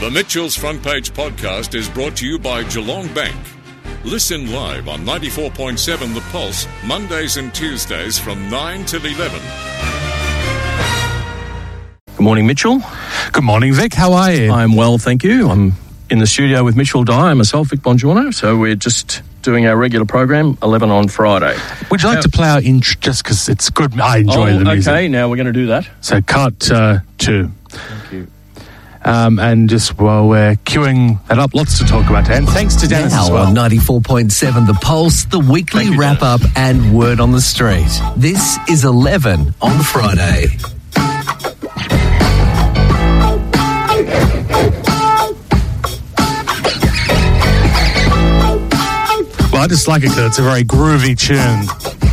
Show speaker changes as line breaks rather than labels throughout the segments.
The Mitchell's Front Page podcast is brought to you by Geelong Bank. Listen live on 94.7 The Pulse, Mondays and Tuesdays from 9 till 11.
Good morning, Mitchell.
Good morning, Vic. How are you?
I'm well, thank you. I'm in the studio with Mitchell Dyer and myself, Vic Bongiorno. So we're just doing our regular program, 11 on Friday.
Would you like to play our intro just because it's good? I enjoy
Oh,
the music.
okay, now we're going to do that.
So, cut uh, two.
Thank you.
Um, and just while we're queuing that up, lots to talk about. And thanks to Dennis
Now
as well.
on 94.7 The Pulse, the weekly
you,
wrap up and word on the street. This is 11 on Friday.
Well, I just like it because it's a very groovy tune.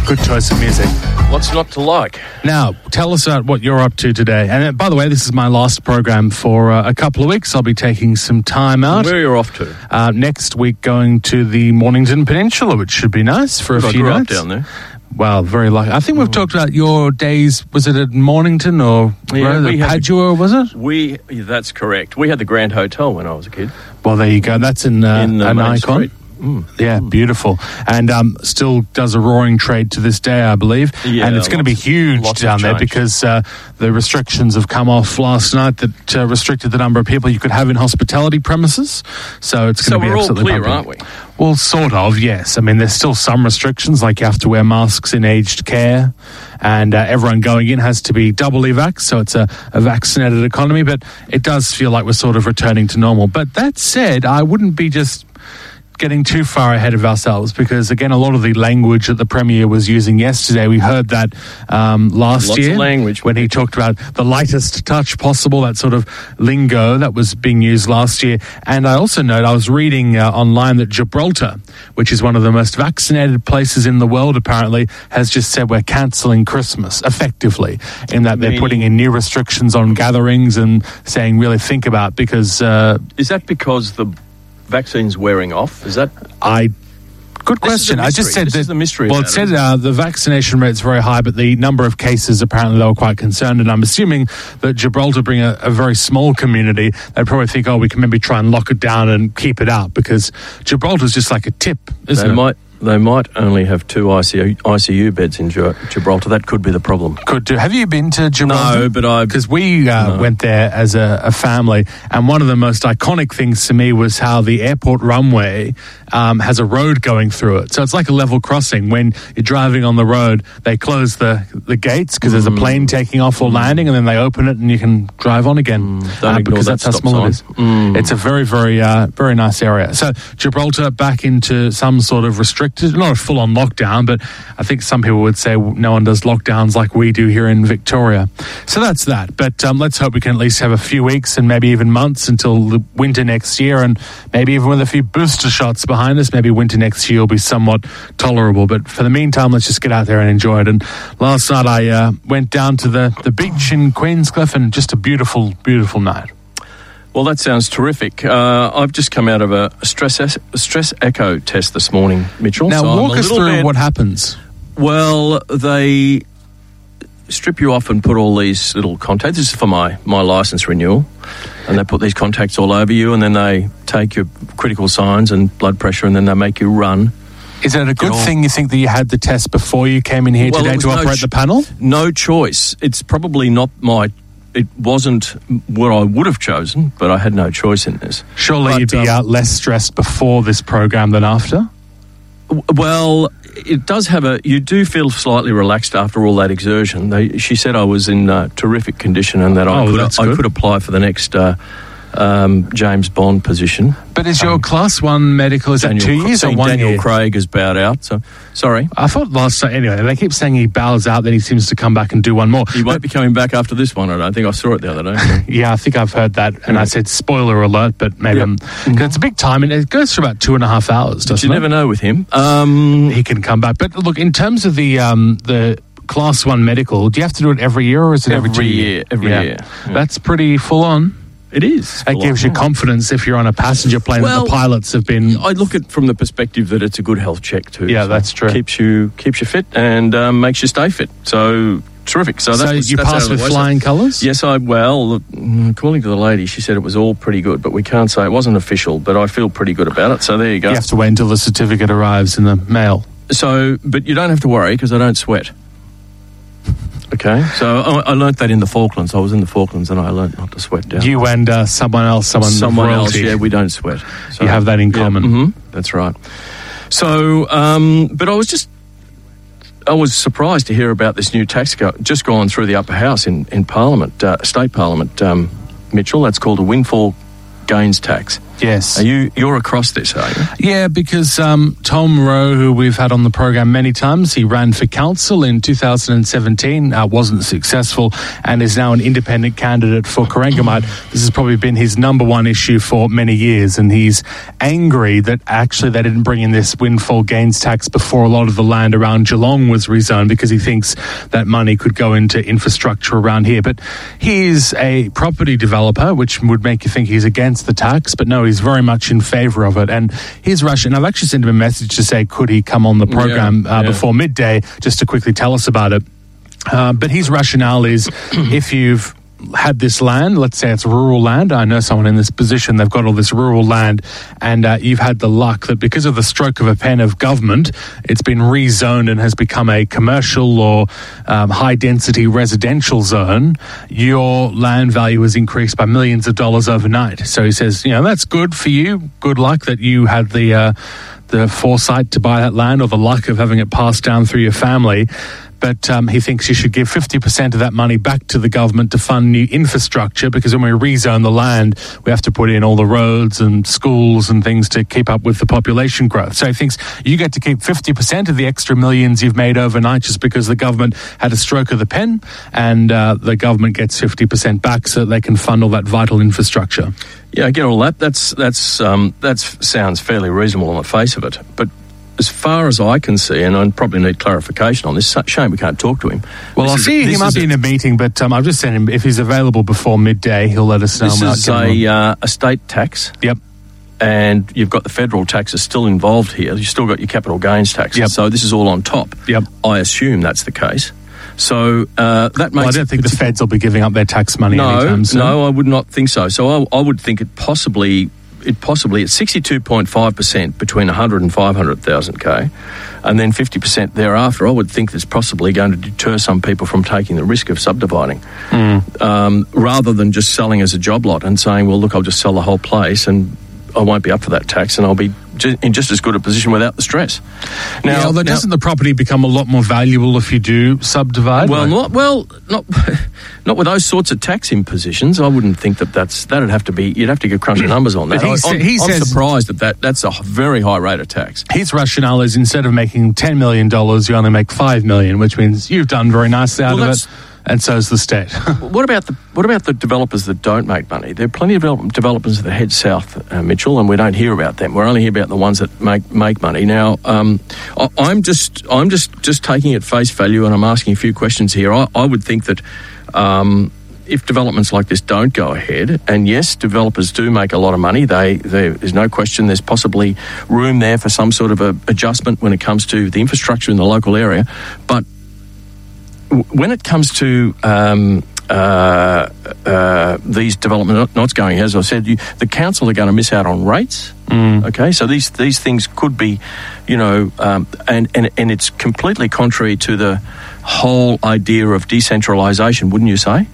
Good choice of music.
What's not to like?
Now, tell us about what you're up to today. And uh, by the way, this is my last program for uh, a couple of weeks. I'll be taking some time out.
Where are you're off to?
Uh, next week, going to the Mornington Peninsula, which should be nice for a
I
few
grew
nights.
down there.
Well, very lucky. I think we've talked about your days. Was it at Mornington or
Yeah, we had-
Padua? Was it?
We, that's correct. We had the Grand Hotel when I was a kid.
Well, there you go. That's in, uh,
In, uh,
an
Main
icon.
Street. Mm.
Yeah, beautiful, and um, still does a roaring trade to this day, I believe.
Yeah,
and it's going to be huge down there because uh, the restrictions have come off last night that uh, restricted the number of people you could have in hospitality premises. So it's
So
going to be
we're all
absolutely
clear,
bumping.
aren't we?
Well, sort of, yes. I mean, there's still some restrictions, like you have to wear masks in aged care, and uh, everyone going in has to be doubly vaxxed, so it's a, a vaccinated economy, but it does feel like we're sort of returning to normal. But that said, I wouldn't be just getting too far ahead of ourselves because again a lot of the language that the premier was using yesterday we heard that um, last
Lots
year
language.
when he talked about the lightest touch possible that sort of lingo that was being used last year and i also note i was reading uh, online that gibraltar which is one of the most vaccinated places in the world apparently has just said we're cancelling christmas effectively in that they're putting in new restrictions on gatherings and saying really think about because uh,
Is that because the vaccine's wearing off? Is that
I. Good
is
question. I just said
This
that.
is the mystery
Well, it said uh, the vaccination rate's very high, but the number of cases apparently they were quite concerned. And I'm assuming that Gibraltar being a, a very small community, they probably think, oh, we can maybe try and lock it down and keep it out because Gibraltar's just like a tip, isn't
they
it?
might they might only have two ICU, ICU beds in Gibraltar. That could be the problem.
Could do. Have you been to Gibraltar?
No, but I
because we uh,
No.
went there as a, a family, and one of the most iconic things to me was how the airport runway um, has a road going through it. So it's like a level crossing. When you're driving on the road, they close the the gates because there's a
Mm.
plane taking off or landing, and then they open it and you can drive on again.
Mm.
Uh, because
that
that's how small it is.
Mm.
It's a very, very, uh, very nice area. So Gibraltar back into some sort of not a full on lockdown, but I think some people would say no one does lockdowns like we do here in Victoria. So that's that. But um, let's hope we can at least have a few weeks and maybe even months until the winter next year, and maybe even with a few booster shots behind us, maybe winter next year will be somewhat tolerable. But for the meantime, let's just get out there and enjoy it. And last night I uh, went down to the, the beach in Queenscliff, and just a beautiful, beautiful night.
Well, that sounds terrific. Uh, I've just come out of a stress es- stress echo test this morning, Mitchell.
Now,
so I'm
walk us through
bit-
what happens.
Well, they strip you off and put all these little contacts. This is for my, my license renewal. And they put these contacts all over you, and then they take your critical signs and blood pressure, and then they make you run.
Is it a good
all-
thing you think that you had the test before you came in here
Well,
today to
no
operate
ch-
the panel?
No choice. It's probably not my. It wasn't what I would have chosen, but I had no choice in this.
Surely
But,
you'd be
um,
less stressed before this program than after.
W- Well, it does have a. You do feel slightly relaxed after all that exertion. They, she said I was in uh, terrific condition and that I,
Oh,
could, I could apply for the next uh, um, James Bond position.
But is your class one medical is that two years or one
Daniel
year?
Craig has bowed out. So sorry,
I thought last time. Anyway, they keep saying he bows out, then he seems to come back and do one more.
he won't be coming back after this one. I don't think I saw it the other day.
Yeah, I think I've heard that, and I said spoiler alert, but maybe
Yeah.
I'm, 'cause it's a big time, and it goes for about two and a half hours. Doesn't
you
it?
never know with him. Um,
he can come back. But look, in terms of the um, the class one medical, do you have to do it every year or is it every,
Every year, every year. Yeah.
That's pretty full on.
It is.
That gives you confidence if you're on a passenger plane that
Well,
the pilots have been.
I look at it from the perspective that it's a good health check too.
Yeah, that's true.
Keeps you keeps you fit and um, makes you stay fit. So terrific. So,
So you passed with. Flying colours?
Yes, I well, mm, according to the lady, she said it was all pretty good, but we can't say it wasn't official. But I feel pretty good about it. So there you go.
You have to wait until the certificate arrives in the mail.
So, but you don't have to worry because I don't sweat. Okay, so I, I learnt that in the Falklands. I was in the Falklands and I learnt not to sweat down.
You and uh, someone else, someone,
Someone else,
royalty.
yeah, we don't sweat. So,
You have that in common.
hmm that's right. So, um, but I was just, I was surprised to hear about this new tax go, just gone through the upper house in in Parliament, uh, state Parliament, um, Mitchell. That's called a windfall gains tax.
Yes.
Are you you're across this, are you?
Yeah, because um, Tom Rowe, who we've had on the program many times, he ran for council in 2017, uh, wasn't successful, and is now an independent candidate for Corangamite. This has probably been his number one issue for many years, and he's angry that actually they didn't bring in this windfall gains tax before a lot of the land around Geelong was rezoned because he thinks that money could go into infrastructure around here. But he's a property developer, which would make you think he's against the tax, but no, he's very much in favour of it. And he's Russian. I've actually sent him a message to say, could he come on the program
Yeah,
uh,
yeah.
before midday just to quickly tell us about it. Uh, but his rationale is if you've had this land, let's say it's rural land. I know someone in this position, they've got all this rural land, and uh, you've had the luck that because of the stroke of a pen of government, it's been rezoned and has become a commercial or um, high density residential zone. Your land value has increased by millions of dollars overnight. So he says, you know, that's good for you. Good luck that you had the. Uh, the foresight to buy that land or the luck of having it passed down through your family. But um, he thinks you should give 50% of that money back to the government to fund new infrastructure because when we rezone the land, we have to put in all the roads and schools and things to keep up with the population growth. So he thinks you get to keep 50% of the extra millions you've made overnight just because the government had a stroke of the pen and uh, the government gets 50% back so they can fund all that vital infrastructure.
Yeah, I get all that. That's that's um, that sounds fairly reasonable on the face of it. But as far as I can see, and I probably need clarification on this. Shame we can't talk to him.
Well, I'll see. Might be
a-
in a meeting, but um, I've just sent him. If he's available before midday, he'll let us know.
This is a uh, a state tax,
Yep.
and you've got the federal taxes still involved here. You've still got your capital gains tax.
Yep.
So this is all on top.
Yep.
I assume that's the case. So uh, that makes.
Well, I don't think the feds will be giving up their tax money
No,
anytime soon.
no, I would not think so. So I, I would think it possibly, it possibly at sixty-two point five percent between 100 and 500,000 k, and then fifty percent thereafter. I would think that's possibly going to deter some people from taking the risk of subdividing, um, rather than just selling as a job lot and saying, "Well, look, I'll just sell the whole place and." I won't be up for that tax, and I'll be ju- in just as good a position without the stress.
Now, although
now-
doesn't the property become a lot more valuable if you do subdivide?
Well, not well, not not with those sorts of tax impositions. I wouldn't think that that's that'd have to be. You'd have to get crunching numbers on that.
But he
I,
sa-
I'm,
he
I'm
says-
surprised that, that that's a very high rate of tax.
his rationale is instead of making ten million dollars, you only make five million, which means you've done very nicely out
Well,
of it, and so's the state.
What about the what about the developers that don't make money? There are plenty of develop- developers that head south, uh, Mitchell, and we don't hear about them. We're only hear about the ones that make make money. Now, um, I, I'm just I'm just just taking it face value, and I'm asking a few questions here. I, I would think that. Um, if developments like this don't go ahead, and yes, developers do make a lot of money, they, there's no question there's possibly room there for some sort of a adjustment when it comes to the infrastructure in the local area. But when it comes to um, uh, uh, these development not- going, as I said, you, the council are going to miss out on rates. Okay, so these these things could be, you know, um, and, and and it's completely contrary to the whole idea of decentralisation, wouldn't you say?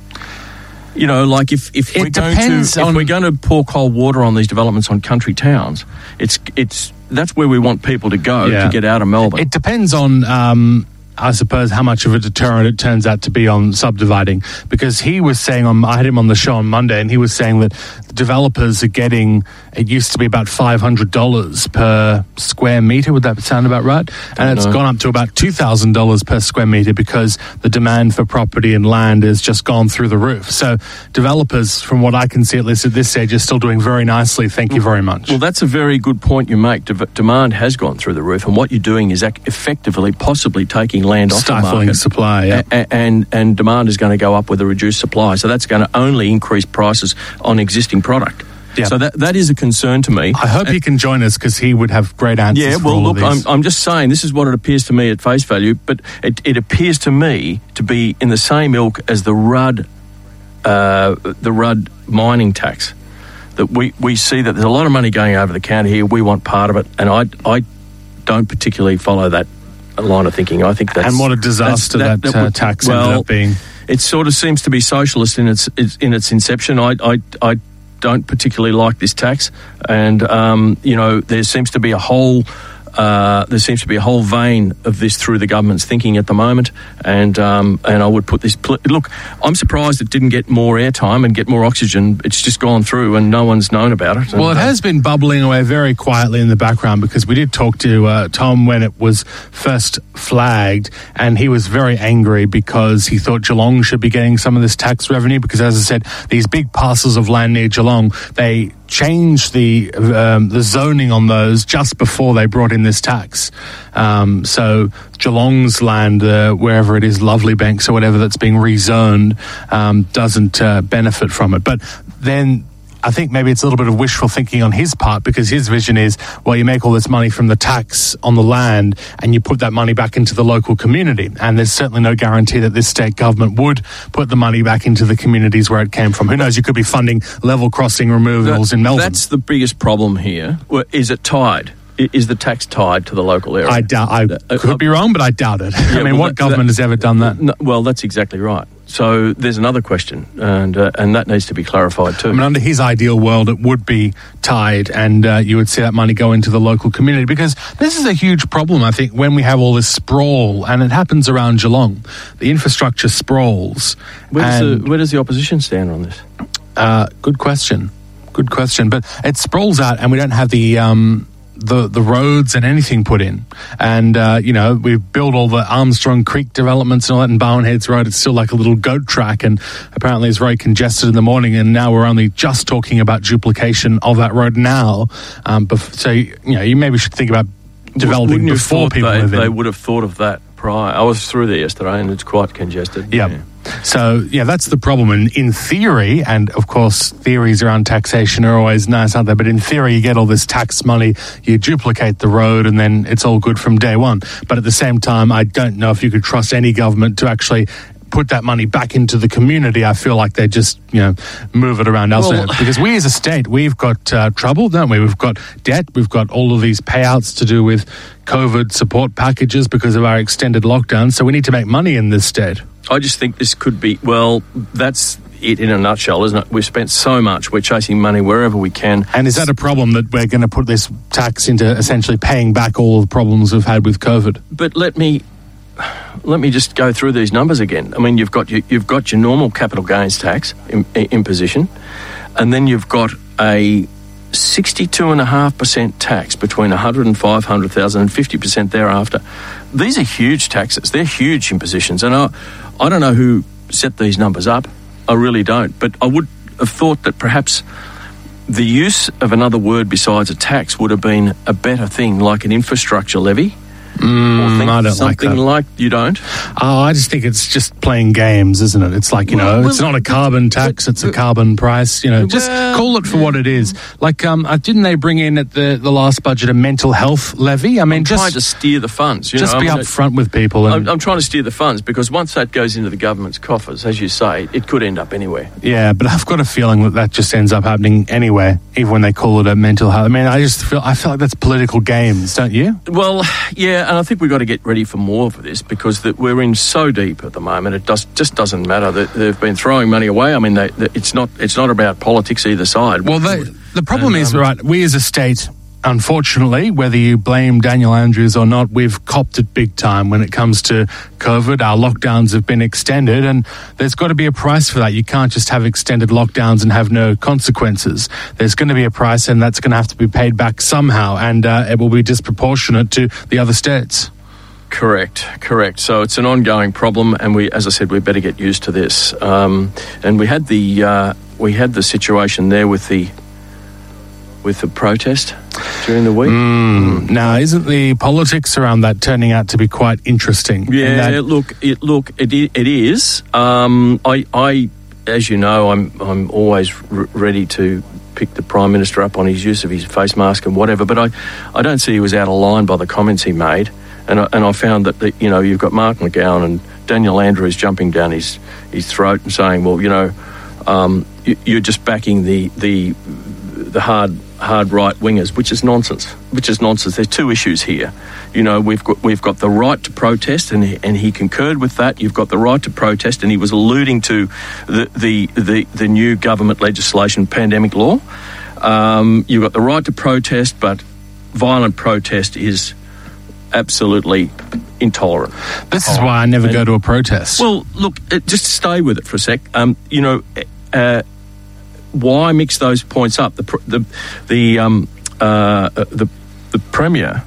You know, like if, if
It
we're going to
depends
if
on-
we're going to pour cold water on these developments on country towns, it's it's that's where we want people to go
Yeah.
to get out of Melbourne.
It depends on, um, I suppose, how much of a deterrent it turns out to be on subdividing. Because he was saying on, I had him on the show on Monday, and he was saying that developers are getting. It used to be about five hundred dollars per square meter. Would that sound about right? And it's
know.
gone up to about two thousand dollars per square meter because the demand for property and land has just gone through the roof. So developers, from what I can see at least at this stage, are still doing very nicely. Thank you very much.
Well, that's a very good point you make. De- demand has gone through the roof, and what you're doing is ac- effectively, possibly taking land off the
Stifling
market.
supply. Yeah.
A- a- and and demand is going to go up with a reduced supply, so that's going to only increase prices on existing product.
Yeah.
So that that is a concern to me.
I hope he can join us because he would have great answers.
Yeah,
for
well, look, I'm. I'm just saying this is what it appears to me at face value, but it, it appears to me to be in the same ilk as the Rudd, uh, the Rudd mining tax. That we, we see that there's a lot of money going over the counter here. We want part of it, and I I don't particularly follow that line of thinking. I think that's
and what a disaster that, uh,
would-
tax
well,
ended up being.
it sort of seems to be socialist in its, its in its inception. I, I, I don't particularly like this tax, and um, you know there seems to be a whole. Uh, there seems to be a whole vein of this through the government's thinking at the moment, and um, and I would put this. Pl- look, I'm surprised it didn't get more airtime and get more oxygen. It's just gone through, and no one's known about it.
Well, it
uh,
has been bubbling away very quietly in the background because we did talk to uh, Tom when it was first flagged, and he was very angry because he thought Geelong should be getting some of this tax revenue because, as I said, these big parcels of land near Geelong, they changed the um, the zoning on those just before they brought in this tax. Um, so Geelong's land, uh, wherever it is, Lovely Banks or whatever that's being rezoned, um, doesn't uh, benefit from it. But then I think maybe it's a little bit of wishful thinking on his part because his vision is, well, you make all this money from the tax on the land and you put that money back into the local community. And there's certainly no guarantee that this state government would put the money back into the communities where it came from. Who knows? You could be funding level crossing removals
that-
in Melbourne.
That's the biggest problem here. Is it tied? Is the tax tied to the local area?
I doubt. I
Uh,
could be wrong, but I doubt it. I mean,
well,
what
that-
government
that-
has ever done that?
No, well, that's exactly right. So there's another question, and uh, and that needs to be clarified too.
I mean, under his ideal world, it would be tied, and uh, you would see that money go into the local community because this is a huge problem. I think when we have all this sprawl, and it happens around Geelong, the infrastructure sprawls.
where, does
and,
the, where does the opposition stand on this?
uh, good question, good question. But it sprawls out, and we don't have the. Um, the, the roads and anything put in. And, uh, you know, we've built all the Armstrong Creek developments and all that in Barwon Heads Road. It's still like a little goat track and apparently it's very congested in the morning. And now we're only just talking about duplication of that road now. Um, bef- so, you know, you maybe should think about developing
Wouldn't
before people
they,
move in.
they would have thought of that prior. I was through there yesterday, and it's quite congested.
Yeah. So yeah, that's the problem. And in theory, and of course, theories around taxation are always nice, aren't they? But in theory, you get all this tax money, you duplicate the road, and then it's all good from day one. But at the same time, I don't know if you could trust any government to actually put that money back into the community. I feel like they just you know move it around elsewhere
Well-
because we as a state we've got uh, trouble, don't we? We've got debt, we've got all of these payouts to do with COVID support packages because of our extended lockdown. So we need to make money in this state.
I just think this could be. Well, that's it in a nutshell, isn't it? We've spent so much. We're chasing money wherever we can.
And is that a problem that we're going to put this tax into essentially paying back all the problems we've had with COVID?
But let me let me just go through these numbers again. I mean, you've got your, you've got your normal capital gains tax imposition, and then you've got a sixty-two and a half percent tax between a hundred and five hundred thousand and fifty percent thereafter. These are huge taxes. They're huge impositions, and I, I don't know who set these numbers up. I really don't. But I would have thought that perhaps the use of another word besides a tax would have been a better thing, like an infrastructure levy. Or think
Mm, I don't like
something
that.
like you don't.
Oh, I just think it's just playing games, isn't it? It's like, you
Well,
know,
well,
it's not a carbon tax, it's a carbon price. You know, just call it for what it is. Like, um, uh, didn't they bring in at the, the last budget a mental health levy? I mean,
I'm
just,
trying to steer the funds. You
just
know,
be
I mean,
upfront with people. And,
I'm, I'm trying to steer the funds because once that goes into the government's coffers, as you say, it could end up anywhere.
yeah, but I've got a feeling that that just ends up happening anyway, even when they call it a mental health. I mean, I just feel, I feel like that's political games, don't you?
Well, yeah, and I think we've got to get ready for more of this because that we're in so deep at the moment. It does, just doesn't matter that they've been throwing money away. I mean, they, they, it's not it's not about politics either side.
Well, the, the problem
And,
is,
um,
right, we as a state, unfortunately, whether you blame Daniel Andrews or not, we've copped it big time when it comes to COVID. Our lockdowns have been extended, and there's got to be a price for that. You can't just have extended lockdowns and have no consequences. There's going to be a price, and that's going to have to be paid back somehow, and uh, it will be disproportionate to the other states.
Correct, correct. So it's an ongoing problem, and we, as I said, we better get used to this. Um, and we had the uh, we had the situation there with the with the protest during the week.
Now, isn't the politics around that turning out to be quite interesting? In
Yeah,
that-
look, it look it, it is. Um, I, I, as you know, I'm I'm always r- ready to pick the Prime Minister up on his use of his face mask and whatever, but I, I don't see he was out of line by the comments he made. And I, and I found that, the, you know, you've got Mark McGowan and Daniel Andrews jumping down his, his throat and saying, well, you know, um, you, you're just backing the, the, the hard hard right wingers, which is nonsense. Which is nonsense. There's two issues here. You know, we've got we've got the right to protest, and he, and he concurred with that. You've got the right to protest, and he was alluding to the the the, the new government legislation, pandemic law. Um, you've got the right to protest, but violent protest is absolutely intolerant.
This is why I never go to a protest.
Well, look, uh, just stay with it for a sec. Um, you know, uh, why mix those points up? The the the um, uh, the, the premier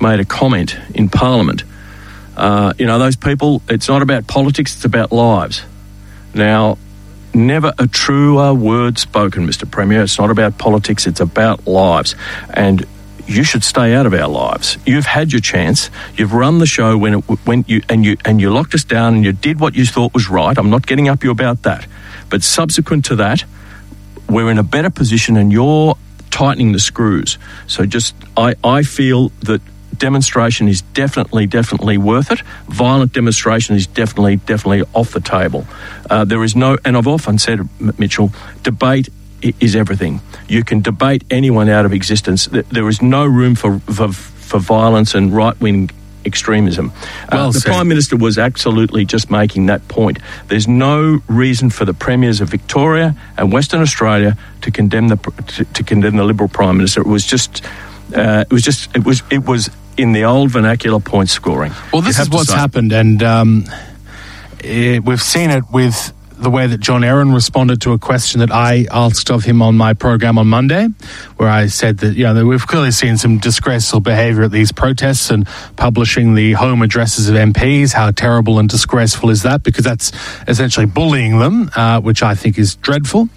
made a comment in Parliament. Uh, you know, those people. It's not about politics; it's about lives. Now, never a truer word spoken, Mr. Premier. It's not about politics; it's about lives, and you should stay out of our lives. You've had your chance. You've run the show when it when you and you and you locked us down and you did what you thought was right. I'm not getting up you about that. But subsequent to that, we're in a better position and you're tightening the screws. So just I, I feel that demonstration is definitely, definitely worth it. Violent demonstration is definitely, definitely off the table. Uh, there is no, and I've often said, Mitchell, debate is everything. You can debate anyone out of existence. There is no room for, for, for violence and right wing extremism.
Well
uh, the. Prime Minister was absolutely just making that point. There's no reason for the premiers of Victoria and Western Australia to condemn the to, to condemn the Liberal Prime Minister. It was just uh, it was just it was it was in the old vernacular point scoring.
Well, this is what's
say.
happened, and um, eh, we've seen it with the way that John Eren responded to a question that I asked of him on my program on Monday, where I said that you know that we've clearly seen some disgraceful behaviour at these protests and publishing the home addresses of MPs. How terrible and disgraceful is that? Because that's essentially bullying them, uh, which I think is dreadful.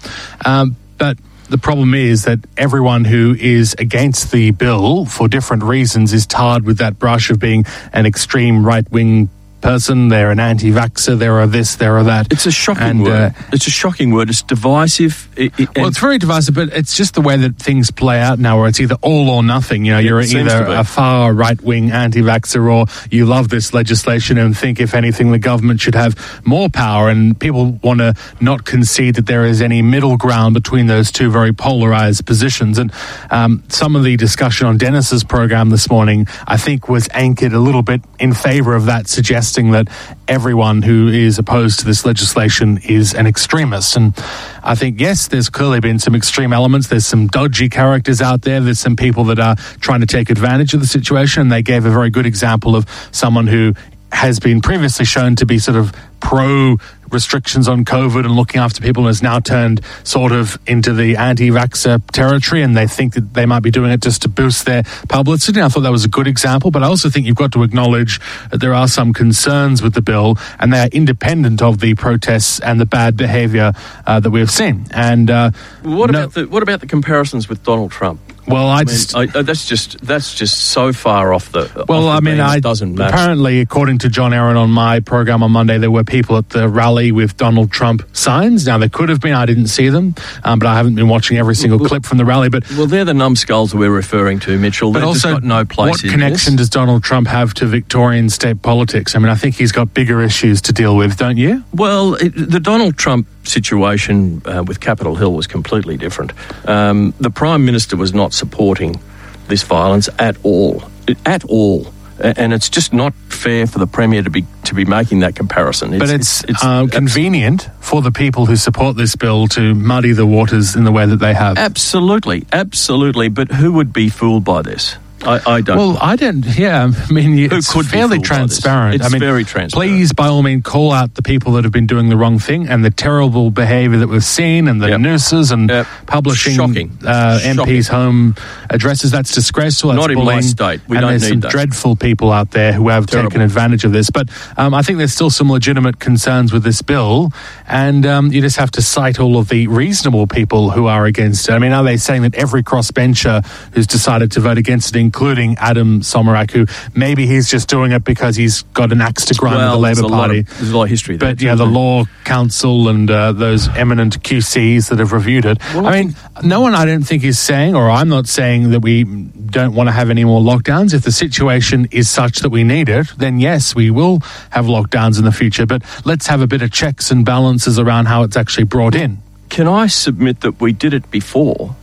Um, but the problem is that everyone who is against the bill for different reasons is tarred with that brush of being an extreme right wing person. They're an anti vaxxer, they're a this, they're that.
It's a shocking
And,
word.
uh,
it's a shocking word. It's divisive. It, it,
well, it's very divisive, but it's just the way that things play out now, where it's either all or nothing. You know, you're either a far right wing anti vaxxer or you love this legislation and think, if anything, the government should have more power. And people want to not concede that there is any middle ground between those two very polarized positions. And um, some of the discussion on Dennis's program this morning, I think, was anchored a little bit in favor of that, suggesting that everyone who is opposed to this legislation is an extremist. And I think, yes, there's clearly been some extreme elements. There's some dodgy characters out there. There's some people that are trying to take advantage of the situation. And they gave a very good example of someone who has been previously shown to be sort of pro restrictions on COVID and looking after people has now turned sort of into the anti vaxxer territory and they think that they might be doing it just to boost their publicity. I thought that was a good example, but I also think you've got to acknowledge that there are some concerns with the bill and they are independent of the protests and the bad behaviour uh, that we have seen. And uh,
what
no-
about the what about the comparisons with Donald Trump?
Well, I
I mean,
just.
I, that's just that's just so far off the.
Well,
off
I mean, I
it doesn't matter.
apparently, according to John Eren on my program on Monday, there were people at the rally with Donald Trump signs. Now, there could have been. I didn't see them, um, but I haven't been watching every single clip from the rally. But
Well, they're the numbskulls we're referring to, Mitchell.
but
They've
also,
just got no place
what connection
this.
does Donald Trump have to Victorian state politics? I mean, I think he's got bigger issues to deal with, don't you?
Well, it, the Donald Trump situation uh, with Capitol Hill was completely different. Um, the Prime Minister was not supporting this violence at all, at all, and it's just not fair for the Premier to be to be making that comparison.
But it's, uh,
abs-
convenient for the people who support this bill to muddy the waters in the way that they have.
absolutely, absolutely. But who would be fooled by this? I, I don't.
Well, I don't. Yeah, I mean, it's fairly
fooled by this?
transparent.
It's
I mean,
very transparent.
Please, by all means, call out the people that have been doing the wrong thing and the terrible behaviour that we've seen, and the
Yep.
nooses and
Yep.
publishing
Shocking.
Uh,
Shocking.
MPs' home addresses. That's disgraceful. That's
Not in my
bullying.
state. We
and
don't
there's
need
some
that.
dreadful people out there who have
Terrible.
taken advantage of this. But um, I think there's still some legitimate concerns with this bill, and um, you just have to cite all of the reasonable people who are against it. I mean, are they saying that every crossbencher who's decided to vote against it, including Adem Somyurek, who maybe he's just doing it because he's got an axe to grind
well,
with the Labor Party.
of, there's a lot of history there.
But yeah, the law council and uh, those eminent QCs that have reviewed it.
Well,
I
I
mean, no one I don't think is saying, or I'm not saying that we don't want to have any more lockdowns. If the situation is such that we need it, then yes, we will have lockdowns in the future. But let's have a bit of checks and balances around how it's actually brought in.
Can I submit that we did it before?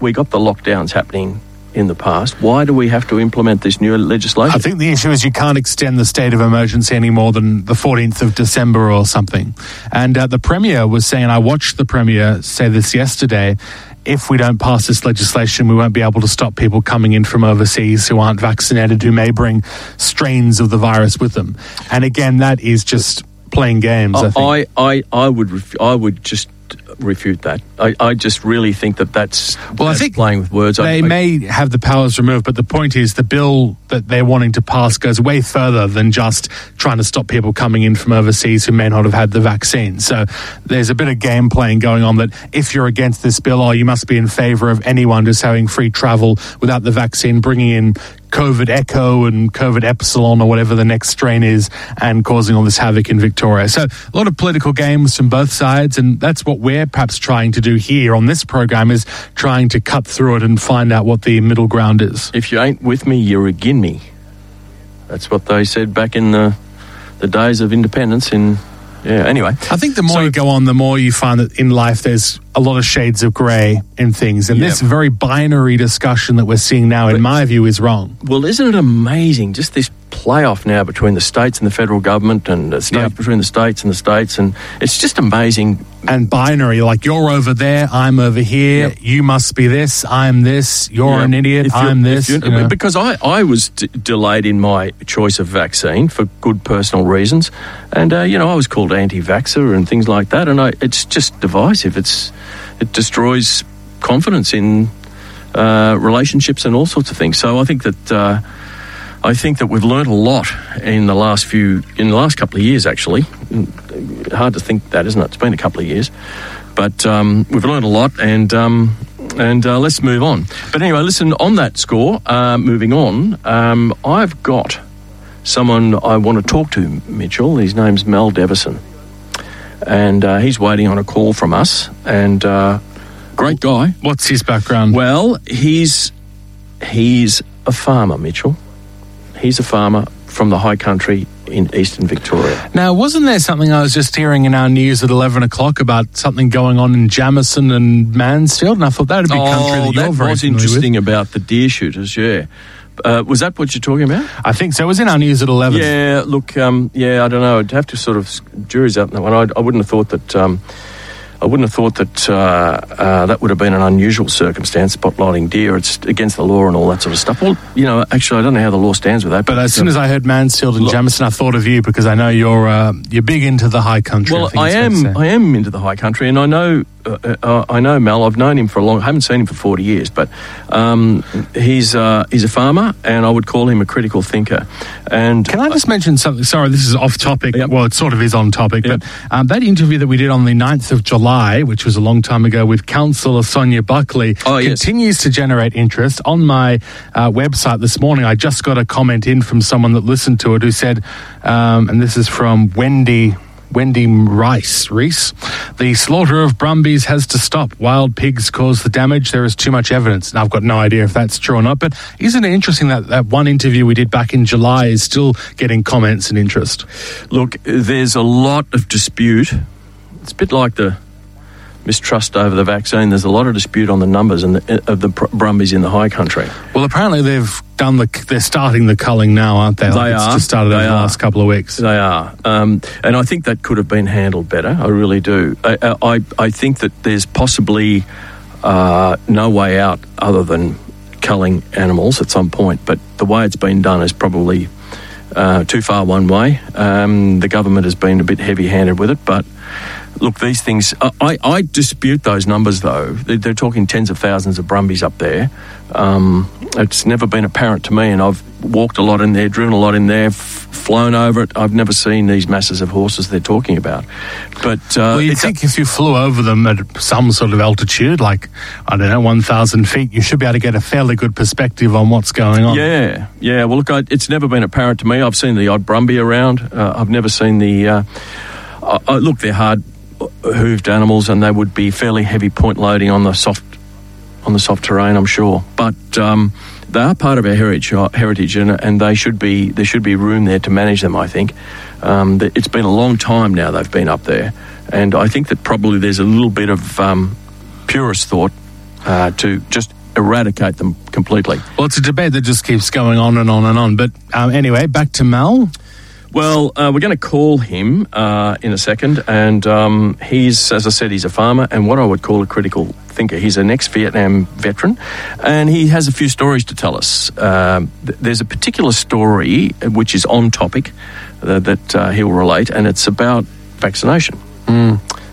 We got the lockdowns happening in the past. Why do we have to implement this new legislation?
I think the issue is you can't extend the state of emergency any more than the 14th of December or something. And uh, the Premier was saying, I watched the Premier say this yesterday. If we don't pass this legislation, we won't be able to stop people coming in from overseas who aren't vaccinated, who may bring strains of the virus with them. And again, that is just playing games. I.
I, I, I would ref- I would just refute that. I, I just really think that that's
Well, I
that's
think
playing with words. I-
They
I-
may have the powers removed, but the point is the bill that they're wanting to pass goes way further than just trying to stop people coming in from overseas who may not have had the vaccine. So there's a bit of game playing going on that if you're against this bill, oh, you must be in favour of anyone just having free travel without the vaccine, bringing in COVID Echo and COVID Epsilon or whatever the next strain is, and causing all this havoc in Victoria. So a lot of political games from both sides, and that's what we're perhaps trying to do here on this program is trying to cut through it and find out what the middle ground is.
if you ain't with me, you're agin me. That's what they said back in the the days of independence. In yeah. Anyway,
I think the more
So-
you go on, the more you find that in life there's a lot of shades of grey in things, and
Yeah.
this very binary discussion that we're seeing now, in my view, is wrong.
Well, isn't it amazing? Just this playoff now between the states and the federal government, and the states
Yep.
between the states and the states, and it's just amazing.
And binary, like you're over there, I'm over here.
Yep.
You must be this. I'm this. You're
Yeah.
an idiot.
You're-
I'm this. you know.
Because I, I was d- delayed in my choice of vaccine for good personal reasons, and uh, you know I was called anti-vaxxer and things like that, and I, it's just divisive. It's it destroys confidence in uh, relationships and all sorts of things. So I think that. Uh, I think that we've learnt a lot in the last few, in the last couple of years, actually. Hard to think that, isn't it? It's been a couple of years, but um, we've learned a lot, and um, and uh, let's move on. But anyway, listen. On that score, uh, moving on, um, I've got someone I want to talk to, Mitchell. His name's Mel Devison, and uh, he's waiting on a call from us. And uh, great guy.
What's his background?
Well, he's he's a farmer, Mitchell. He's a farmer from the high country in eastern Victoria.
Now, wasn't there something I was just hearing in our news at 11 o'clock about something going on in Jamieson and Mansfield? And I thought that would be country that you're very
Oh, was
familiar with.
interesting about the deer shooters. Yeah, uh, was that what you're talking about?
I think so. It was in our news at 11.
Yeah, look, um, yeah, I don't know. I'd have to sort of jury's out on that one. I, I wouldn't have thought that. Um, I wouldn't have thought that uh, uh, that would have been an unusual circumstance, spotlighting deer. It's against the law and all that sort of stuff. Well, you know, actually, I don't know how the law stands with that.
But as soon
um,
as I heard Mansfield and
Look-
Jamieson, I thought of you because I know you're uh, you're big into the high country.
Well, I
to
am. I am into the high country, and I know. Uh, uh, I know Mel. I've known him for a long. I haven't seen him for forty years, but um, he's uh, he's a farmer, and I would call him a critical thinker. And
Can I just mention something? Sorry, this is off topic.
Yep.
Well, it sort of is on topic,
Yep.
but um, that interview that we did on the 9th of July, which was a long time ago, with Councillor Sonia Buckley,
Oh, yes.
continues to generate interest. On my uh, website this morning, I just got a comment in from someone that listened to it who said, um, and this is from Wendy. Wendy Rice, Reese. The slaughter of Brumbies has to stop. Wild pigs cause the damage. There is too much evidence. Now, I've got no idea if that's true or not, but isn't it interesting that that one interview we did back in July is still getting comments and interest?
look, there's a lot of dispute. It's a bit like the mistrust over the vaccine. There's a lot of dispute on the numbers and the, of the Br- Brumbies in the high country.
Well, apparently they've done the, they're starting the culling now, aren't they?
They
it's
are.
just started over the last couple of weeks.
They are, um, and I think that could have been handled better. I really do. I, I, I think that there's possibly uh, no way out other than culling animals at some point. But the way it's been done is probably uh, too far one way. Um, the government has been a bit heavy-handed with it, but look, these things. I, I, dispute those numbers, though. They're, they're talking tens of thousands of brumbies up there. Um, it's never been apparent to me, and I've walked a lot in there, driven a lot in there, f- flown over it. I've never seen these masses of horses they're talking about. But uh,
Well, you'd
it's a-
think if you flew over them at some sort of altitude, like, I don't know, 1,000 feet, you should be able to get a fairly good perspective on what's going on.
Yeah, yeah. Well, look, I, it's never been apparent to me. I've seen the odd Brumby around. Uh, I've never seen the. Uh, look, they're hard hooved animals, and they would be fairly heavy point loading on the soft on the soft terrain. I'm sure, but. Um, they are part of our heritage, uh, heritage, and, and they should be. There should be room there to manage them. I think um, it's been a long time now they've been up there, and I think that probably there's a little bit of um, purist thought uh, to just eradicate them completely.
Well, it's a debate that just keeps going on and on and on. But um, anyway, back to Mal.
Well, uh, we're going to call him uh, in a second, and um, he's, as I said, he's a farmer and what I would call a critical thinker. He's an ex-Vietnam veteran, and he has a few stories to tell us. Um, th- there's a particular story uh, which is on topic uh, that uh, he'll relate, and it's about vaccination.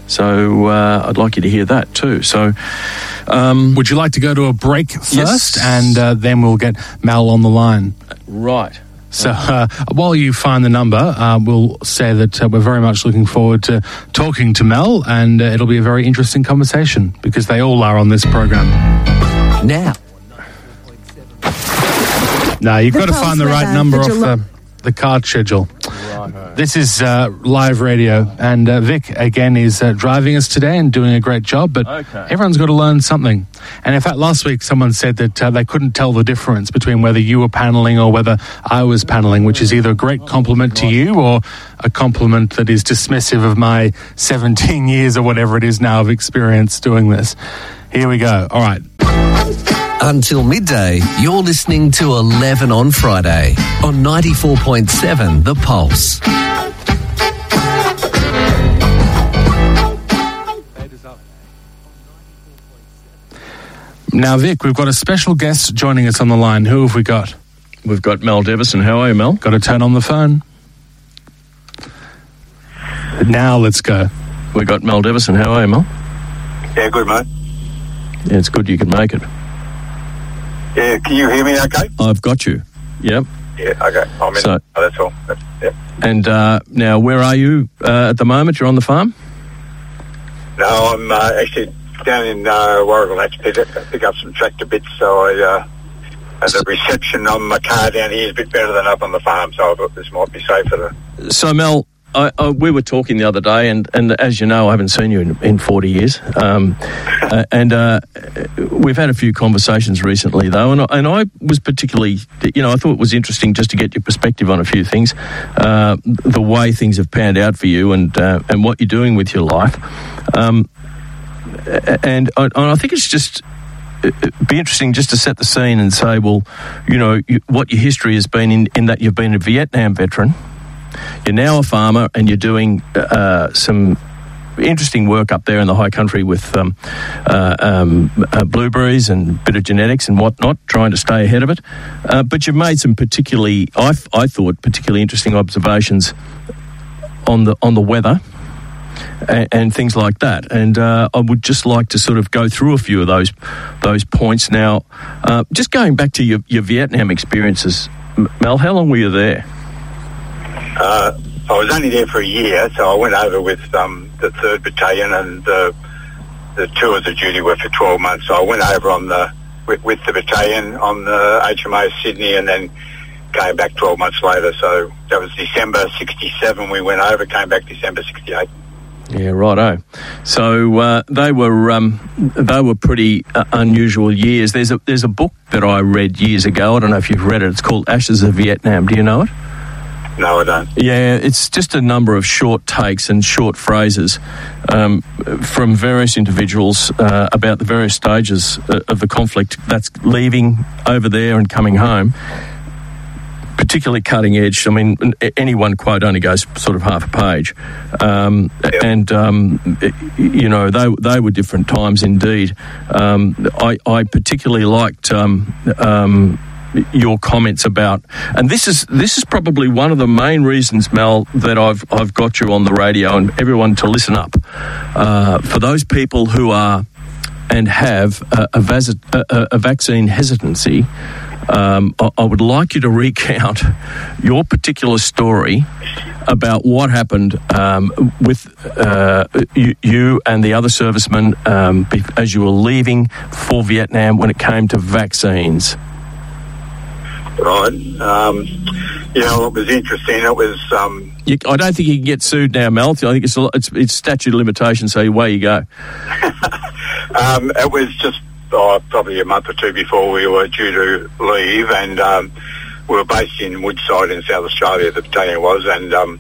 So uh, I'd like you to hear that too. So. Um,
Would you like to go to a break first?
Yes.
And uh, then we'll get Mal on the line.
right.
So uh, while you find the number, uh, we'll say that uh, we're very much looking forward to talking to Mel, and uh, it'll be a very interesting conversation because they all are on this program.
Now,
Now you've
The
got to find the right number
the
off
July-
the, the card schedule. This is uh, live radio, and uh, Vic again is uh, driving us today and doing a great job. But
Okay.
everyone's got to learn something. And in fact, last week someone said that uh, they couldn't tell the difference between whether you were paneling or whether I was paneling, which is either a great compliment to you or a compliment that is dismissive of my 17 years or whatever it is now of experience doing this. Here we go. All right.
Until midday, you're listening to 11 on Friday on 94.7 The Pulse.
Now, Vic, we've got a special guest joining us on the line. Who have we got?
We've got Mel Devison. How are you, Mel?
Got to turn on the phone. Now let's go.
We've got Mel Devison. How are you, Mel?
Yeah, good, mate.
Yeah, it's good you can make it.
Yeah, can you hear me okay?
I've got you. Yep.
Yeah, okay. I'm in.
So-
oh, that's all. That's, yeah.
And uh, now, where are you uh, at the moment? You're on the farm?
No, I'm uh, actually down in uh, Warrigal Hatch pick, pick up some tractor bits, so I, uh, and the reception on my car down here is a bit better than up on the farm, so I thought this might be safer. To,
So, Mel, I, I, we were talking the other day, and, and as you know, I haven't seen you in, in 40 years. Um, uh, and uh, we've had a few conversations recently, though, and I, and I was particularly, you know, I thought it was interesting just to get your perspective on a few things, uh, the way things have panned out for you, and uh, and what you're doing with your life. Um, and, I, and I think it's just it'd be interesting just to set the scene and say, well, you know, you, what your history has been in, in that you've been a Vietnam veteran, you're now a farmer, and you're doing uh, some interesting work up there in the high country with um, uh, um, uh, blueberries and a bit of genetics and whatnot, trying to stay ahead of it. Uh, but you've made some particularly, I, I thought, particularly interesting observations on the on the weather and, and things like that. And uh, I would just like to sort of go through a few of those those points now. Uh, just going back to your, your Vietnam experiences, Mel, how long were you there?
Uh, I was only there for a year, so I went over with um, the 3rd Battalion and uh, the tours of duty were for 12 months. So I went over on the with, with the battalion on the HMAS Sydney and then came back 12 months later. So that was December 67 we went over, came back December 68.
Yeah, righto. So uh, they were um, they were pretty uh, unusual years. There's a there's a book that I read years ago. I don't know if you've read it. It's called Ashes of Vietnam. Do you know it?
No, I don't.
Yeah, it's just a number of short takes and short phrases um, from various individuals uh, about the various stages uh, of the conflict that's leaving over there and coming home. Particularly cutting edge. I mean, any one quote only goes sort of half a page, um,
Yeah.
and um, you know they they were different times indeed. Um, I, I particularly liked um, um, your comments about, and this is this is probably one of the main reasons, Mel, that I've I've got you on the radio and everyone to listen up. Uh, for those people who are and have a, a, vas- a, a vaccine hesitancy, um, I, I would like you to recount your particular story about what happened um, with uh, you, you, and the other servicemen um, as you were leaving for Vietnam when it came to vaccines.
Right. Um, you know, it was interesting. It was. Um,
You, I don't think you can get sued now, Mel. I think it's, a- it's, it's statute of limitations, so away you go.
um, it was just oh, probably a month or two before we were due to leave, and um, we were based in Woodside in South Australia. The battalion was, and um,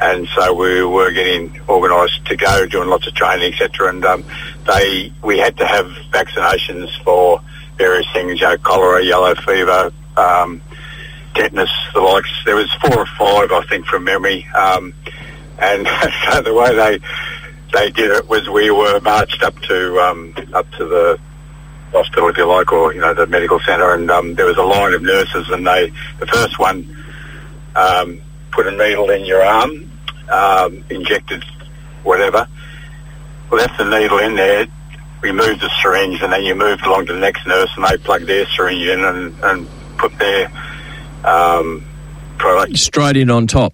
and so we were getting organised to go, doing lots of training, etc. And um, they we had to have vaccinations for various things, you know, cholera, yellow fever. Um, tetanus, the likes. There was four or five, I think, from memory. Um, and so the way they they did it was we were marched up to um, up to the hospital, if you like, or you know the medical centre, and um, there was a line of nurses, and they the first one um, put a needle in your arm, um, injected whatever, left the needle in there, removed the syringe, and then you moved along to the next nurse, and they plugged their syringe in and, and put their um, product
Straight in on top.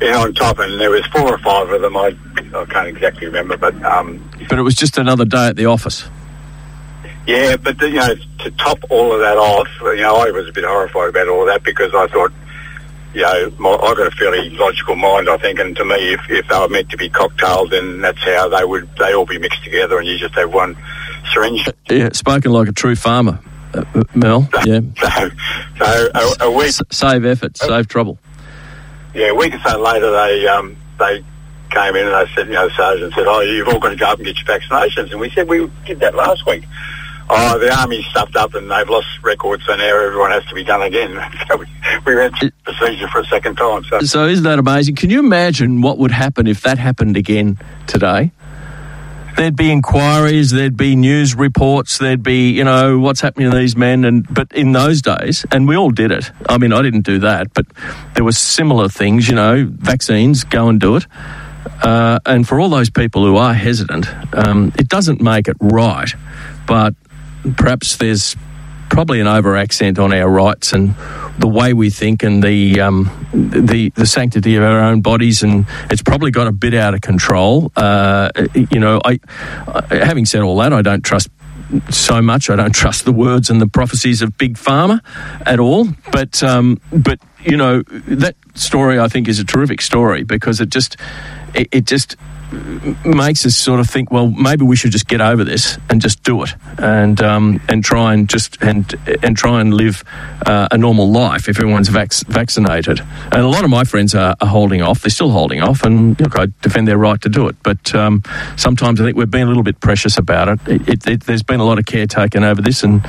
in on top, and there was four or five of them. I, I can't exactly remember, but um,
But it was just another day at the office.
yeah. But you know, to top all of that off, you know, I was a bit horrified about all of that because I thought, you know, my, I've got a fairly logical mind, I think, and to me, if, if they were meant to be cocktailed, then that's how they would they all be mixed together, and you just have one syringe.
Yeah, spoken like a true farmer, uh, uh, Mel. Yeah.
So, so a, a week
S- save effort, save trouble.
Yeah, a week or so later, they um, they came in and they said, you know, the sergeant said, "Oh, you've all got to go up and get your vaccinations." And we said, "We did that last week." Oh, the army's stuffed up and they've lost records, so now everyone has to be done again. So we, we went through the procedure for a second time. So
So isn't that amazing? Can you imagine what would happen if that happened again today? There'd be inquiries, there'd be news reports, there'd be, you know, what's happening to these men. And but in those days, and we all did it. I mean, I didn't do that, but there were similar things. You know, vaccines, go and do it. Uh, and for all those people who are hesitant, um, it doesn't make it right, but perhaps there's probably an over accent on our rights and the way we think and the um, the the sanctity of our own bodies, and it's probably got a bit out of control. Uh, you know, I, I having said all that, I don't trust so much. I don't trust the words and the prophecies of big pharma at all. But um, but you know that story I think is a terrific story because it just it, it just makes us sort of think, well, maybe we should just get over this and just do it, and um, and try and just and and try and live uh, a normal life if everyone's vac- vaccinated. And a lot of my friends are, are holding off; they're still holding off, and look, I defend their right to do it. But um, sometimes I think we've been a little bit precious about it. It, it, it. There's been a lot of care taken over this, and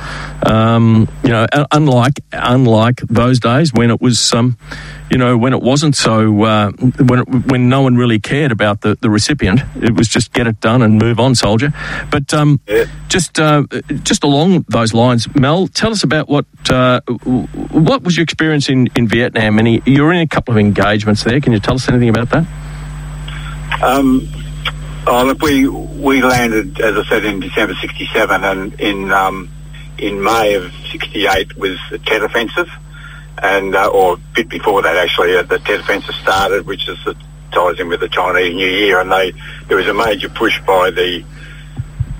um, you know, unlike unlike those days when it was. Um, you know, when it wasn't so, uh, when it, when no one really cared about the, the recipient, it was just get it done and move on, soldier. But um,
Yeah.
just uh, just along those lines, Mel, tell us about what uh, what was your experience in, in Vietnam? And you were in a couple of engagements there. Can you tell us anything about that?
Um, oh, look, we we landed, as I said, in December '67, and in um, in May of '68 was the Tet Offensive, and uh, or a bit before that actually, uh, the Tet Offensive started, which is the, ties in with the Chinese New Year, and they there was a major push by the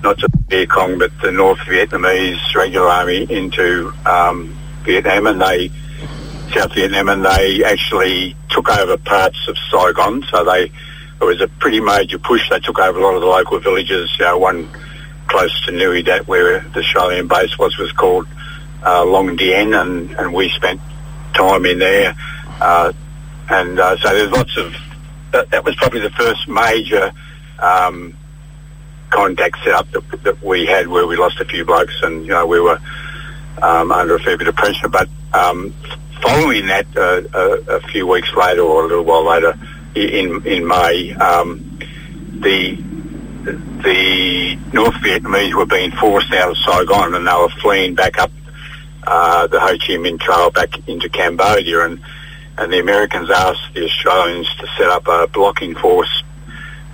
not just Viet Cong but the North Vietnamese regular army into um, Vietnam, and they South Vietnam, and they actually took over parts of Saigon. So they it was a pretty major push. They took over a lot of the local villages. You know, one close to Nui Dat, where the Australian base was, was called uh, Long Dien, and, and we spent time in there. Uh, and uh, so there's lots of that, that was probably the first major um, contact set up that, that we had where we lost a few blokes and you know we were um, under a fair bit of pressure. But um, following that, uh, a, a few weeks later or a little while later, in in May, um, the the North Vietnamese were being forced out of Saigon and they were fleeing back up uh, the Ho Chi Minh Trail back into Cambodia, and and the Americans asked the Australians to set up a blocking force.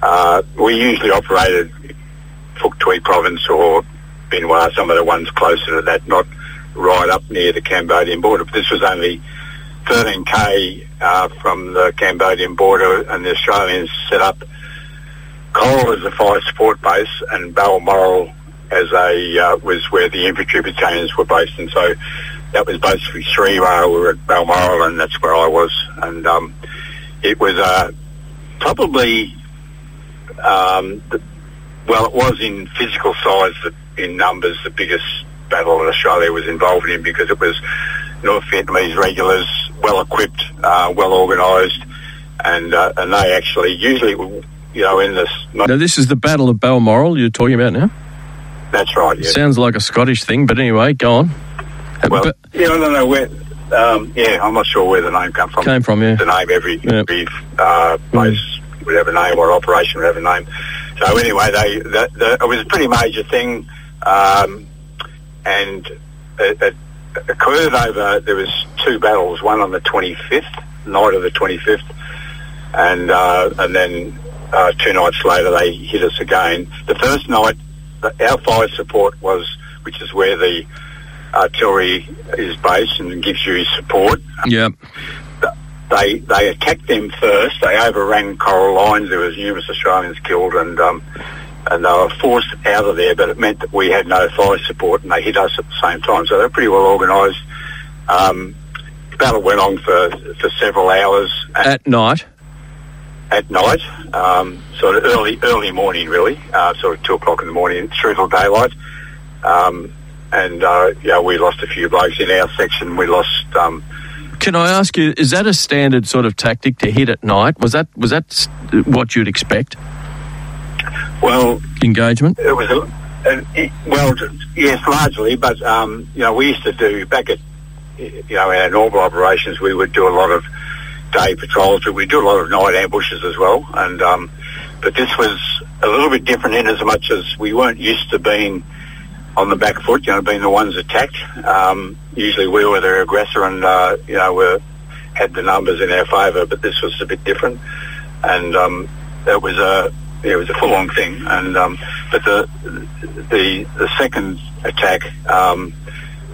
Uh, we usually operated Phuoc Tuy province or Bien some of the ones closer to that, not right up near the Cambodian border. But this was only 13k uh, from the Cambodian border, and the Australians set up Coral as a fire support base, and Balmoral as a uh, was where the infantry battalions were based, and so that was basically three Sriwa. We were at Balmoral, and that's where I was, and um, it was uh, probably um, the, well, it was in physical size, the, in numbers, the biggest battle that Australia was involved in because it was North Vietnamese regulars, well equipped, uh, well organised, and uh, and they actually usually, you know, in this.
Now, this is the Battle of Balmoral you're talking about now?
That's right. Yeah.
Sounds like a Scottish thing, but anyway, go on.
Well,
but-
yeah, I don't know where. Um, yeah, I'm not sure where the name come from.
Came from, yeah.
The name every
Yeah.
every uh, place would have a name or operation would have a name. So anyway, they the, the, it was a pretty major thing, um, and it, it occurred over. There was two battles, one on the 25th night of the 25th, and uh, and then uh, two nights later they hit us again. The first night, our fire support was, which is where the artillery is based and gives you support.
yeah.
They they attacked them first. They overran Coral lines. There was numerous Australians killed, and um, and they were forced out of there. But it meant that we had no fire support, and they hit us at the same time. So they're pretty well organised. Um, the battle went on for for several hours
At night.
At night, um, sort of early early morning, really, uh, sort of two o'clock in the morning through till daylight. Um, and uh, yeah, we lost a few blokes in our section. We lost. Um,
Can I ask you, is that a standard sort of tactic to hit at night? Was that was that what you'd expect?
well,
Engagement?
it was a, an, it, well, yes, largely, but um, you know, we used to do back at you know our normal operations, we would do a lot of day patrols, but we do a lot of night ambushes as well. And um, but this was a little bit different in as much as we weren't used to being on the back foot, you know, being the ones attacked. Um, usually we were the aggressor and, uh, you know, we had the numbers in our favour, but this was a bit different. And um, it was a yeah, it was a full-on thing. And um, but the the the second attack, um,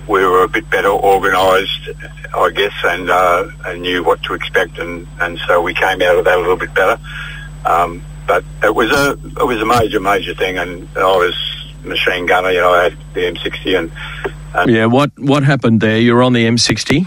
we were a bit better organised, I guess, and uh, and knew what to expect, and, and so we came out of that a little bit better. Um, but it was a it was a major major thing, and I was machine gunner. You know, I had the M60, and, and
Yeah. What what happened there? You're on the M60.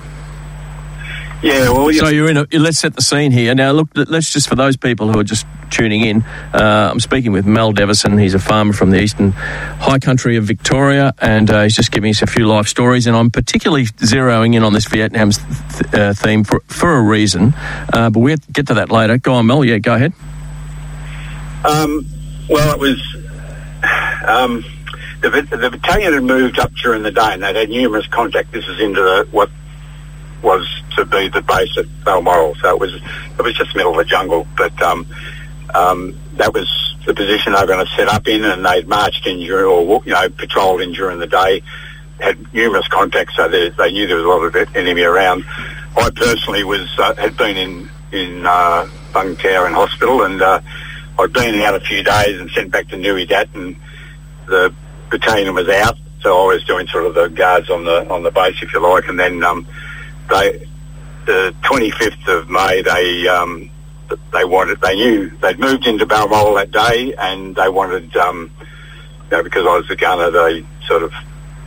Yeah, well,
So you're in a. Let's set the scene here. Now, look. Let's just for those people who are just tuning in. Uh, I'm speaking with Mel Devison. He's a farmer from the eastern high country of Victoria, and uh, he's just giving us a few life stories. And I'm particularly zeroing in on this Vietnam th- uh, theme for for a reason. Uh, but we'll get to that later. Go on, Mel. Yeah, go ahead.
Um, well, it was um, the, the battalion had moved up during the day, and they'd had numerous contact. This is into the, what was to be the base at Balmoral, so it was it was just middle of the jungle. But um, um, that was the position they were going to set up in, and they'd marched in during, or you know, patrolled in during the day. Had numerous contacts, so they, they knew there was a lot of enemy around. I personally was uh, had been in in uh, Vung Tau in hospital, and uh, I'd been out a few days and sent back to Nui Dat, and the battalion was out, so I was doing sort of the guards on the on the base, if you like, and then um, they the 25th of May they um, they wanted they knew they'd moved into Balmoral that day, and they wanted um, you know because I was the gunner, they sort of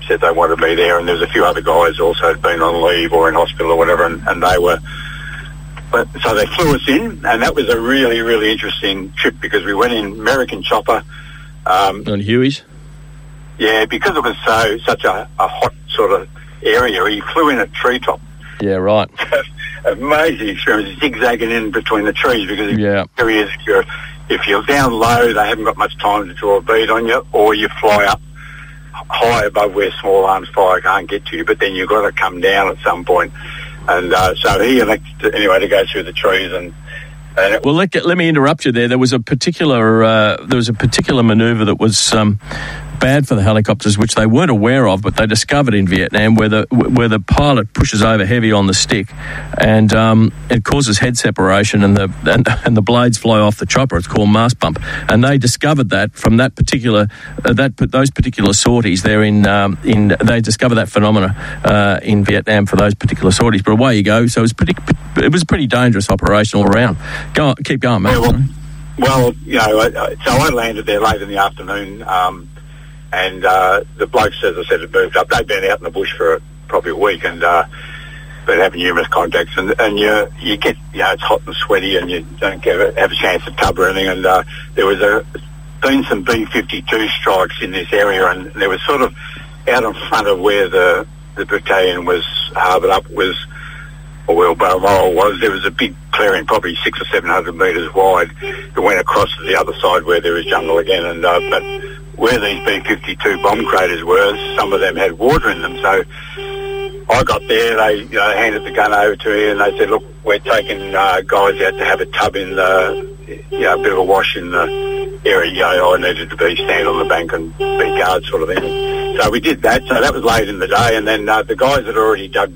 said they wanted me there, and there was a few other guys also had been on leave or in hospital or whatever, and, and they were. But, so they flew us in, and that was a really, really interesting trip because we went in American chopper. Um,
On Huey's.
yeah, because it was so such a, a hot sort of area, he flew in at treetop.
Yeah. Right.
Amazing experience, zigzagging in between the trees because
Yeah.
if you're if you're down low, they haven't got much time to draw a bead on you, or you fly up high above where small arms fire can't get to you. But then you've got to come down at some point. And uh, so he elected to, anyway to go through the trees and. and it,
Well, let, let me interrupt you there. There was a particular uh, there was a particular manoeuvre that was um, bad for the helicopters, which they weren't aware of, but they discovered in Vietnam, where the where the pilot pushes over heavy on the stick, and um, it causes head separation, and the and, and, the blades fly off the chopper. It's called mast bump, and they discovered that from that particular uh, that those particular sorties. They're in um, in they discovered that phenomena uh, in Vietnam for those particular sorties. But away you go. So it was pretty. It was a pretty dangerous operation all around. Go on, keep going, mate.
Well, well, you know, so I landed there late in the afternoon, um, and uh, the blokes, as I said, had moved up. They'd been out in the bush for probably a week, and uh, been having numerous contacts, and, and you you get you know it's hot and sweaty, and you don't get have a chance to tub or anything. And uh, there was a been some B52 strikes in this area, and there was sort of out in front of where the the battalion was harboured up was or where Balmoral was, there was a big clearing, probably six or seven hundred metres wide, that went across to the other side where there was jungle again. And uh, but where these B-52 bomb craters were, some of them had water in them. So I got there, they you know, handed the gun over to me, and they said, "Look, we're taking uh, guys out to have a tub in the, you know, a bit of a wash in the area. You know, I needed to be stand on the bank and be guard sort of thing." So we did that. So that was late in the day, and then uh, the guys had already dug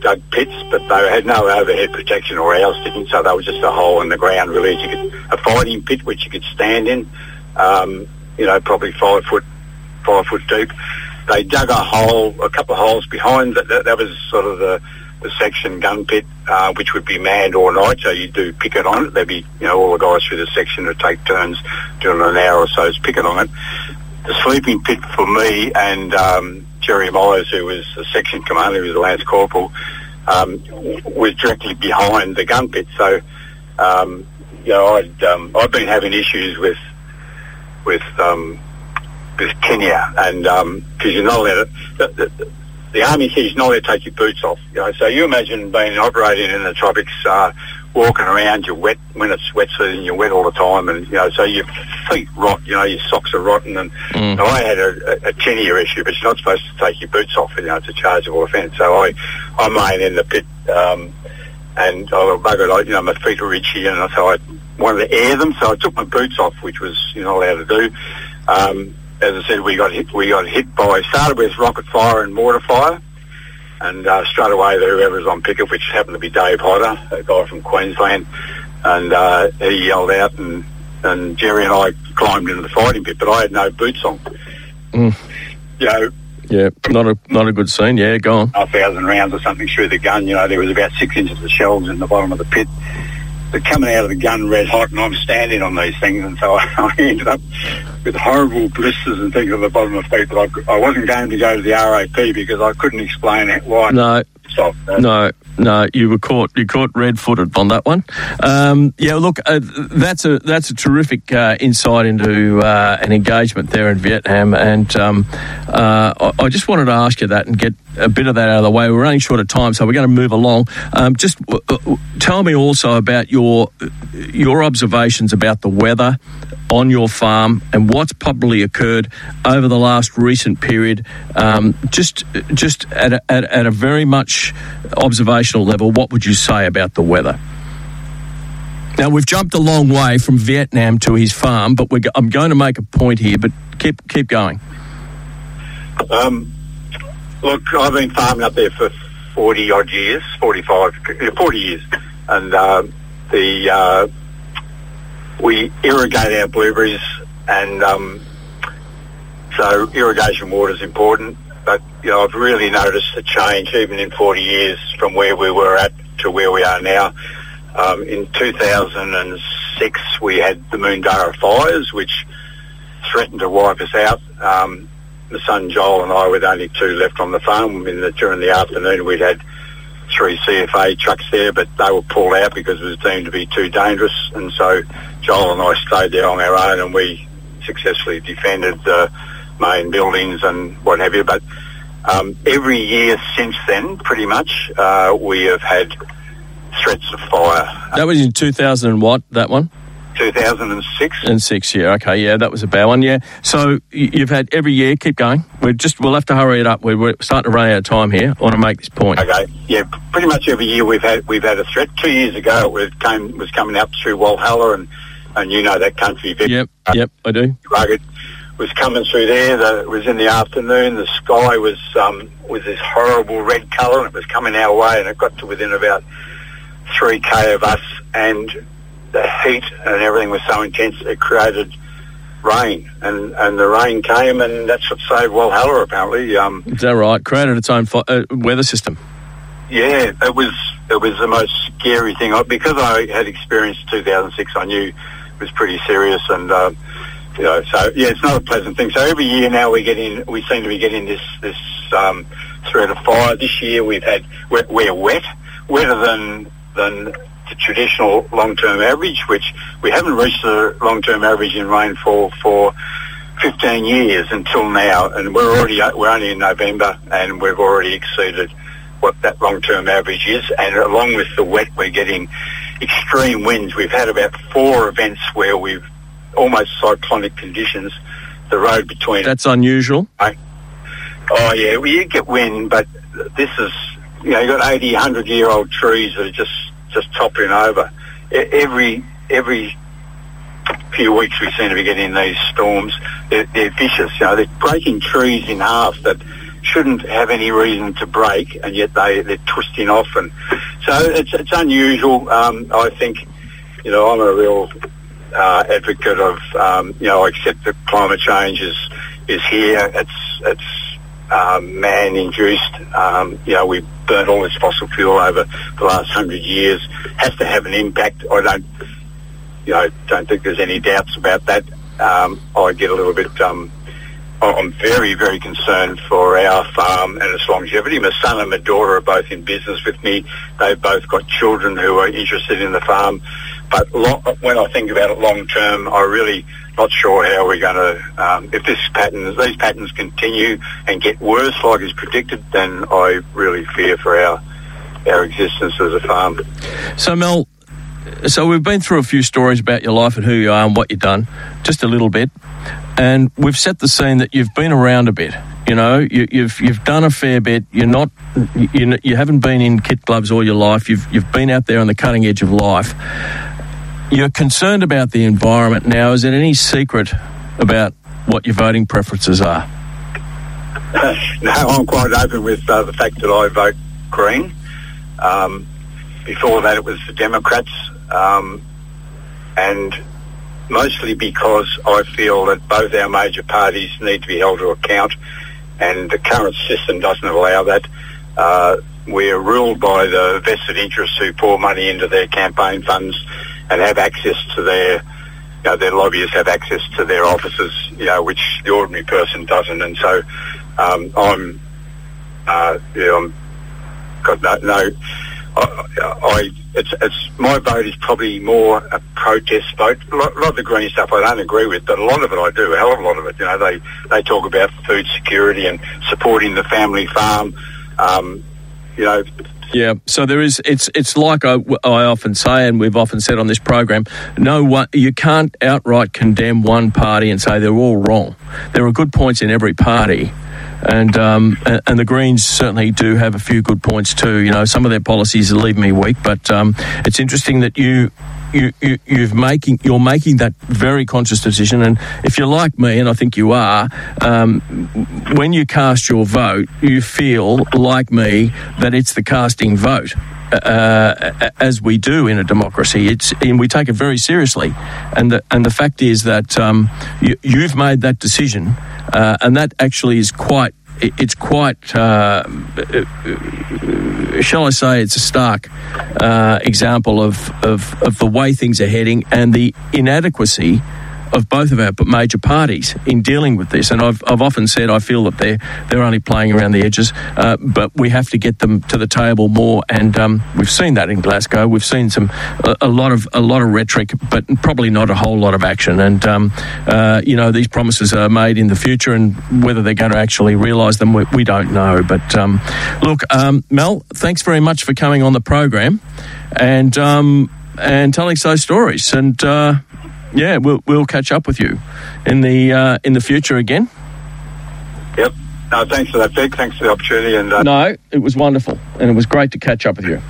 dug pits, but they had no overhead protection or ours didn't, so they were just a hole in the ground really. You could, a fighting pit which you could stand in, um, you know, probably five foot, five foot deep. They dug a hole, a couple of holes behind that. That, that was sort of the, the section gun pit, uh, which would be manned all night. So you'd do picket on it. There'd be, you know, all the guys through the section would take turns doing an hour or so's picket on it. The sleeping pit for me and um, Jerry Myers, who was the section commander, who was a lance corporal, um, was directly behind the gun pit. So, um, you know, I'd um, I've been having issues with with um, with tinea, and because um, you're not allowed to, the, the, the army says you're not allowed to take your boots off. You know, so you imagine being operating in the tropics. Uh, walking around, you're wet when it's wet season, you're wet all the time, and you know, so your feet rot. You know, your socks are rotten. And mm. so I had a, a, tinea issue, but you're not supposed to take your boots off. You know, it's a chargeable offence. So I, I'm laying in the pit, um, and I was buggered. you know, my feet were itchy, and I, so I wanted to air them. So I took my boots off, which was you're not allowed to do. Um, as I said, we got hit. We got hit by started with rocket fire and mortar fire. And uh, straight away, whoever was on picket, which happened to be Dave Hodder, a guy from Queensland, and uh, he yelled out, and, and Jerry and I climbed into the fighting pit, but I had no boots on.
Mm.
You know,
yeah, not a not a good scene. Yeah, go on.
A thousand rounds or something through the gun. You know, there was about six inches of shells in the bottom of the pit. They're coming out of the gun red hot, and I'm standing on these things, and so I, I ended up with horrible blisters and things on the bottom of my feet. But I, I wasn't going to go to the RAP because I couldn't explain it why.
No, no, no, you were caught. You caught red-footed on that one. Um, yeah, look, uh, that's a that's a terrific uh, insight into uh, an engagement there in Vietnam, and um, uh, I, I, just wanted to ask you that and get a bit of that out of the way. We're running short of time, so we're going to move along. Um, just tell me also about your your observations about the weather on your farm and what's probably occurred over the last recent period. Um, just just at a, at, at a very much observational level, what would you say about the weather? Now we've jumped a long way from Vietnam to his farm, but I'm going to make a point here. But keep keep going.
Um, look, I've been farming up there for forty odd years, 45, 40 years, and uh, the uh, we irrigate our blueberries, and um, so irrigation water is important. But you know, I've really noticed a change even in 40 years from where we were at to where we are now. Um, in 2006, we had the Moondarra fires, which threatened to wipe us out. Um, the son Joel and I, with only two left on the farm, in the, during the afternoon, we'd had three CFA trucks there, but they were pulled out because it was deemed to be too dangerous. And so Joel and I stayed there on our own, and we successfully defended the main buildings and what have you. But um, every year since then, pretty much, uh, we have had threats of fire.
That was in 2000 and what, that one?
2006.
And six, yeah, okay, yeah, that was a bad one, yeah. So you've had every year. Keep going. We're just we'll have to hurry it up. We're, we're starting to run out of time here. I want to make this point.
Okay, yeah, pretty much every year we've had we've had a threat. Two years ago, it came was coming up through Walhalla, and and you know that country.
Very, yep, yep, I do.
Rugged was coming through there. The, it was in the afternoon. The sky was um, was this horrible red colour, and it was coming our way, and it got to within about three k of us, and the heat and everything was so intense it created rain, and and the rain came, and that's what saved Walhalla apparently. Um,
Is that right? Created its own fi- uh, weather system.
yeah, it was it was the most scary thing I- because I had experienced 2006. I knew it was pretty serious, and uh, you know, so yeah, it's not a pleasant thing. So every year now we get in, we seem to be getting this this um, threat of fire. This year we've had we're, we're wet, wetter than than the traditional long-term average, which we haven't reached the long-term average in rainfall for 15 years until now, and we're already we're only in November, and we've already exceeded what that long-term average is. And along with the wet, we're getting extreme winds. We've had about four events where we've almost cyclonic conditions. The road between
That's unusual.
Oh yeah, well, you get wind, but this is you know you've got 80, 100 year old trees that are just just toppling over. Every every few weeks we seem to be getting these storms. They're, they're vicious, you know. They're breaking trees in half that shouldn't have any reason to break, and yet they they're twisting off, and so it's it's unusual. Um, I think you know I'm a real uh, advocate of um, you know I accept that climate change is is here. It's it's um, man induced. Um, you know, we burnt all this fossil fuel over the last hundred years. Has to have an impact. I don't, you know, don't think there's any doubts about that. Um, I get a little bit. Um, I'm very, very concerned for our farm and its longevity. My son and my daughter are both in business with me. They've both got children who are interested in the farm. But lo- when I think about it long term, I really not sure how we're going to. Um, if this pattern, these patterns continue and get worse, like is predicted, then I really fear for our our existence as a farm.
So, Mel, so we've been through a few stories about your life and who you are and what you've done, just a little bit, and we've set the scene that you've been around a bit. You know, you, you've you've done a fair bit. You're not, you, you haven't been in kit gloves all your life. You've you've been out there on the cutting edge of life. You're concerned about the environment now. Is it any secret about what your voting preferences are?
no, I'm quite open with uh, the fact that I vote Green. Um, before that, it was the Democrats, um, and mostly because I feel that both our major parties need to be held to account, and the current system doesn't allow that. Uh, we're ruled by the vested interests who pour money into their campaign funds and have access to their you know, their lobbyists have access to their offices, you know, which the ordinary person doesn't. And so um, I'm, uh, yeah, I'm got no, no I, I, it's, it's, my vote is probably more a protest vote. A lot, a lot of the green stuff I don't agree with, but a lot of it I do, a hell of a lot of it. You know, they, they talk about food security and supporting the family farm. Um, you know,
Yeah, so there is. It's it's like I, I often say, and we've often said on this program. No one, you can't outright condemn one party and say they're all wrong. There are good points in every party, and um, and, the Greens certainly do have a few good points too. You know, some of their policies leave me weak, but um, it's interesting that you. You, you, you've making you're making that very conscious decision, and if you're like me, and I think you are, um, when you cast your vote, you feel like me that it's the casting vote. Uh, as we do in a democracy, it's and we take it very seriously, and the and the fact is that um, you, you've made that decision, uh, and that actually is quite, it's quite, uh, shall I say, it's a stark uh, example of, of, of the way things are heading and the inadequacy of both of our major parties in dealing with this. And I've, I've often said I feel that they're they're only playing around the edges, uh, but we have to get them to the table more. And um, we've seen that in Glasgow. We've seen some a, a lot of a lot of rhetoric, but probably not a whole lot of action. And um, uh, you know these promises are made in the future, and whether they're going to actually realise them, we, we don't know. But um, look, um, Mel, thanks very much for coming on the program, and um, and telling those stories. And uh, yeah, we'll we'll catch up with you in the uh, in the future again.
yep. No, thanks for that, Vic. Thanks for the opportunity. And uh,
No, it was wonderful, and it was great to catch up with you.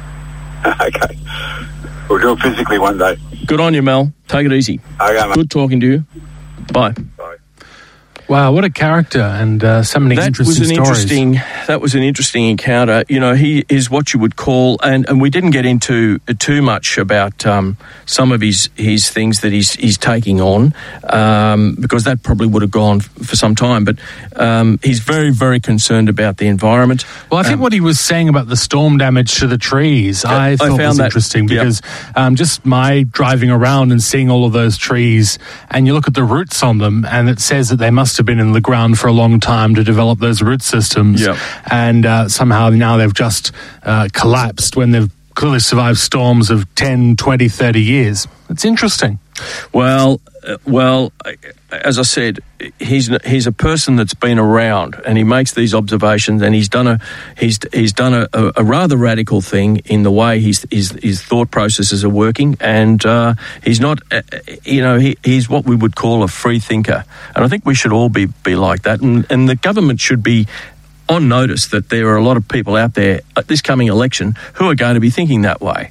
okay, we'll do it physically one day.
Good on you, Mel. Take it easy.
Okay, mate.
Good talking to you. Bye.
Wow, what a character and uh, so many
that
interesting
was an
stories.
interesting that was an interesting encounter. You know he is what you would call and, and we didn't get into too much about um, some of his his things that he's he's taking on um, because that probably would have gone for some time but um, he's very very concerned about the environment.
Well, I think
Um,
what he was saying about the storm damage to the trees, I
I
thought
found
was
that-
interesting because um, just my driving around and seeing all of those trees, and you look at the roots on them, and it says that they must have been in the ground for a long time to develop those root systems,
Yeah.
and uh, somehow now they've just uh, collapsed when they've clearly survived storms of 10, 20, 30 years. It's interesting.
Well, uh, well, as I said, he's he's a person that's been around, and he makes these observations, and he's done a he's he's done a, a, a rather radical thing in the way his his, his thought processes are working, and uh, he's not, uh, uh, you know, he, he's what we would call a free thinker, and I think we should all be be like that, and and the government should be. On notice that there are a lot of people out there at this coming election who are going to be thinking that way.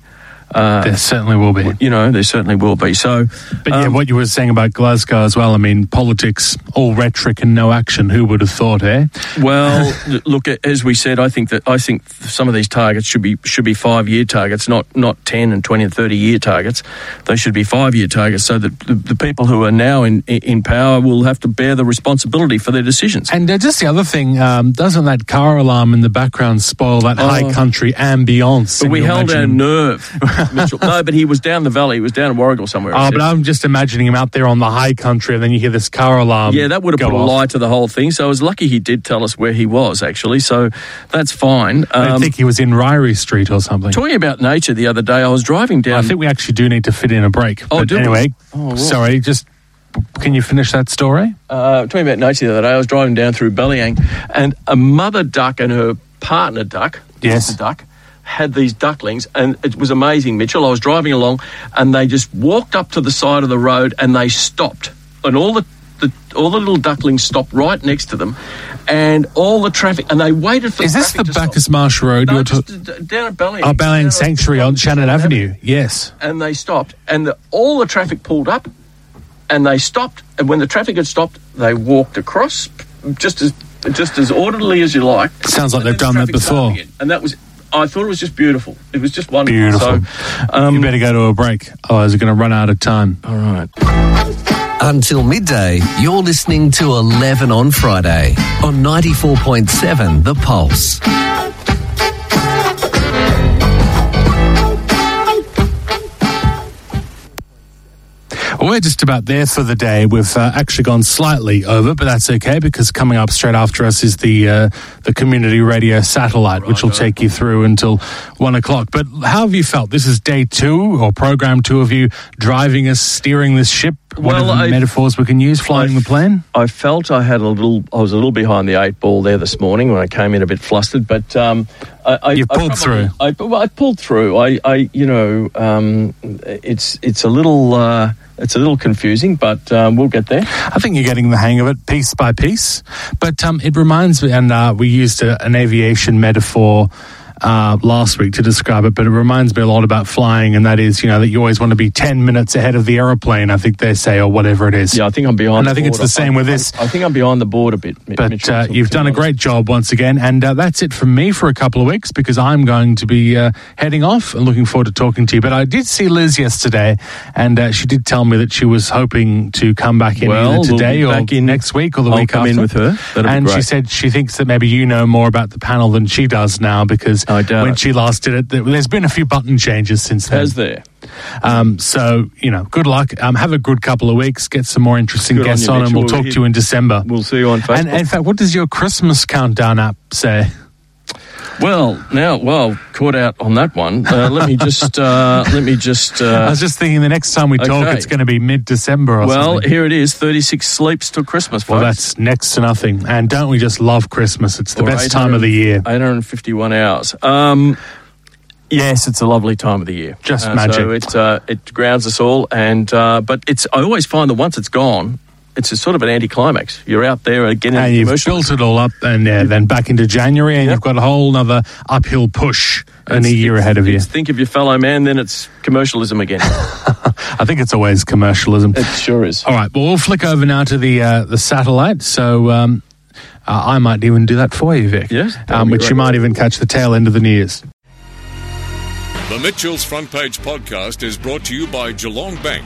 Uh,
there certainly will be.
you know, there certainly will be. So,
But yeah,
um,
what you were saying about Glasgow as well, I mean, politics, all rhetoric and no action. Who would have thought, eh?
Well, look, as we said, I think that I think some of these targets should be should be five year targets, not not ten and twenty and thirty year targets. They should be five year targets, so that the, the people who are now in in power will have to bear the responsibility for their decisions.
And uh, just the other thing, um, doesn't that car alarm in the background spoil that high country ambience?
Oh. But we held our nerve, Mitchell. No, but he was down the valley. He was down in Warragul somewhere.
Oh, but I'm just imagining him out there on the high country, and then you hear this car alarm.
yeah, that would have put a lie to the whole thing. So I was lucky he did tell us where he was actually. So that's fine.
I
Um,
think he was in Ryrie Street or something.
talking about nature the other day, I was driving down.
I think we actually do need to fit in a break.
Oh,
but
do we?
anyway,
Oh, right.
sorry, just can you finish that story?
uh, talking about nature the other day, I was driving down through Bellyang, and a mother duck and her partner duck,
Yes.
duck, had these ducklings, and it was amazing, Mitchell. I was driving along, and they just walked up to the side of the road, and they stopped, and all the, the all the little ducklings stopped right next to them, and all the traffic, and they waited for
Is this the
to stop.
Marsh Road?
No,
you're
just
ta-
down at Bellyang.
oh, Sanctuary on Shannon Avenue. Yes.
and they stopped, and the, all the traffic pulled up, and they stopped, and when the traffic had stopped, they walked across, just as just as orderly as you like.
Sounds like they've done
the
that before.
and that was. I thought it was just beautiful. It was just wonderful.
Beautiful.
So, um,
you better go to a break, otherwise we're going to run out of time.
all right.
Until midday, you're listening to 11 on Friday on 94.7 The Pulse.
We're just about there for the day. We've uh, actually gone slightly over, but that's okay because coming up straight after us is the uh, the community radio satellite, which will take you through until one o'clock. But how have you felt? This is day two or program two of you driving us, steering this ship. What
Well,
the
I-
metaphors we can use? Flying
I-
the plane.
I felt I had a little. I was a little behind the eight ball there this morning when I came in a bit flustered, but um, I, I,
You pulled
probably-
through.
I, well, I pulled through. I, I you know, um, it's it's a little uh, it's a little confusing, but um, we'll get there.
I think you're getting the hang of it piece by piece. But um, it reminds me, and uh, we used a, an aviation metaphor uh, last week to describe it, but it reminds me a lot about flying, and that is, you know, that you always want to be 10 minutes ahead of the aeroplane, I think they say, or whatever it is.
Yeah, I think I'm behind.
And
the
I think it's
board.
the same with this.
I, I think I'm behind the board a bit.
But
Mitchell,
uh, you've done a great job once again, and uh, that's it from me for a couple of weeks because I'm going to be uh, heading off and looking forward to talking to you. But I did see Liz yesterday, and uh, she did tell me that she was hoping to come back in
Well,
either
we'll
today or
back in-
next week or the
I'll
week
come
after.
in with her. That'll
and she said she thinks that maybe you know more about the panel than she does now because
I doubt
when
it.
she last did it, there- there's been a few button changes since then.
Has there?
Um, so you know, good luck. Um, have a good couple of weeks. Get some more interesting
Good on
guests
you,
on, and we'll talk to you in December.
We'll see you on Facebook.
And in fact, what does your Christmas countdown app say?
Well, now, well, caught out on that one. Uh, let me just, uh, let me just.
I
Uh,
was just thinking the next time we talk,
Okay.
it's going to be mid December or
well,
something.
here it is. Thirty-six sleeps till Christmas.
Well, that's next to nothing. And don't we just love Christmas? It's the
Or
best time of the year.
851 hours. Um, yes, it's a lovely time of the year.
Just
Uh,
magic.
So it, uh, it grounds us all. And uh, But it's I always find that once it's gone, it's a sort of an anticlimax. You're out there again
and you've built it all up, and uh, then back into January, and
Yep.
you've got a whole other uphill push in a year ahead of you.
Think of your fellow man, then it's commercialism again.
I think it's always commercialism.
it sure is.
All right, well, we'll flick over now to the uh, the satellite. So um, uh, I might even do that for you, Vic.
Yes,
um, which you might even catch the tail end of the news.
The Mitchell's Front Page podcast is brought to you by Geelong Bank.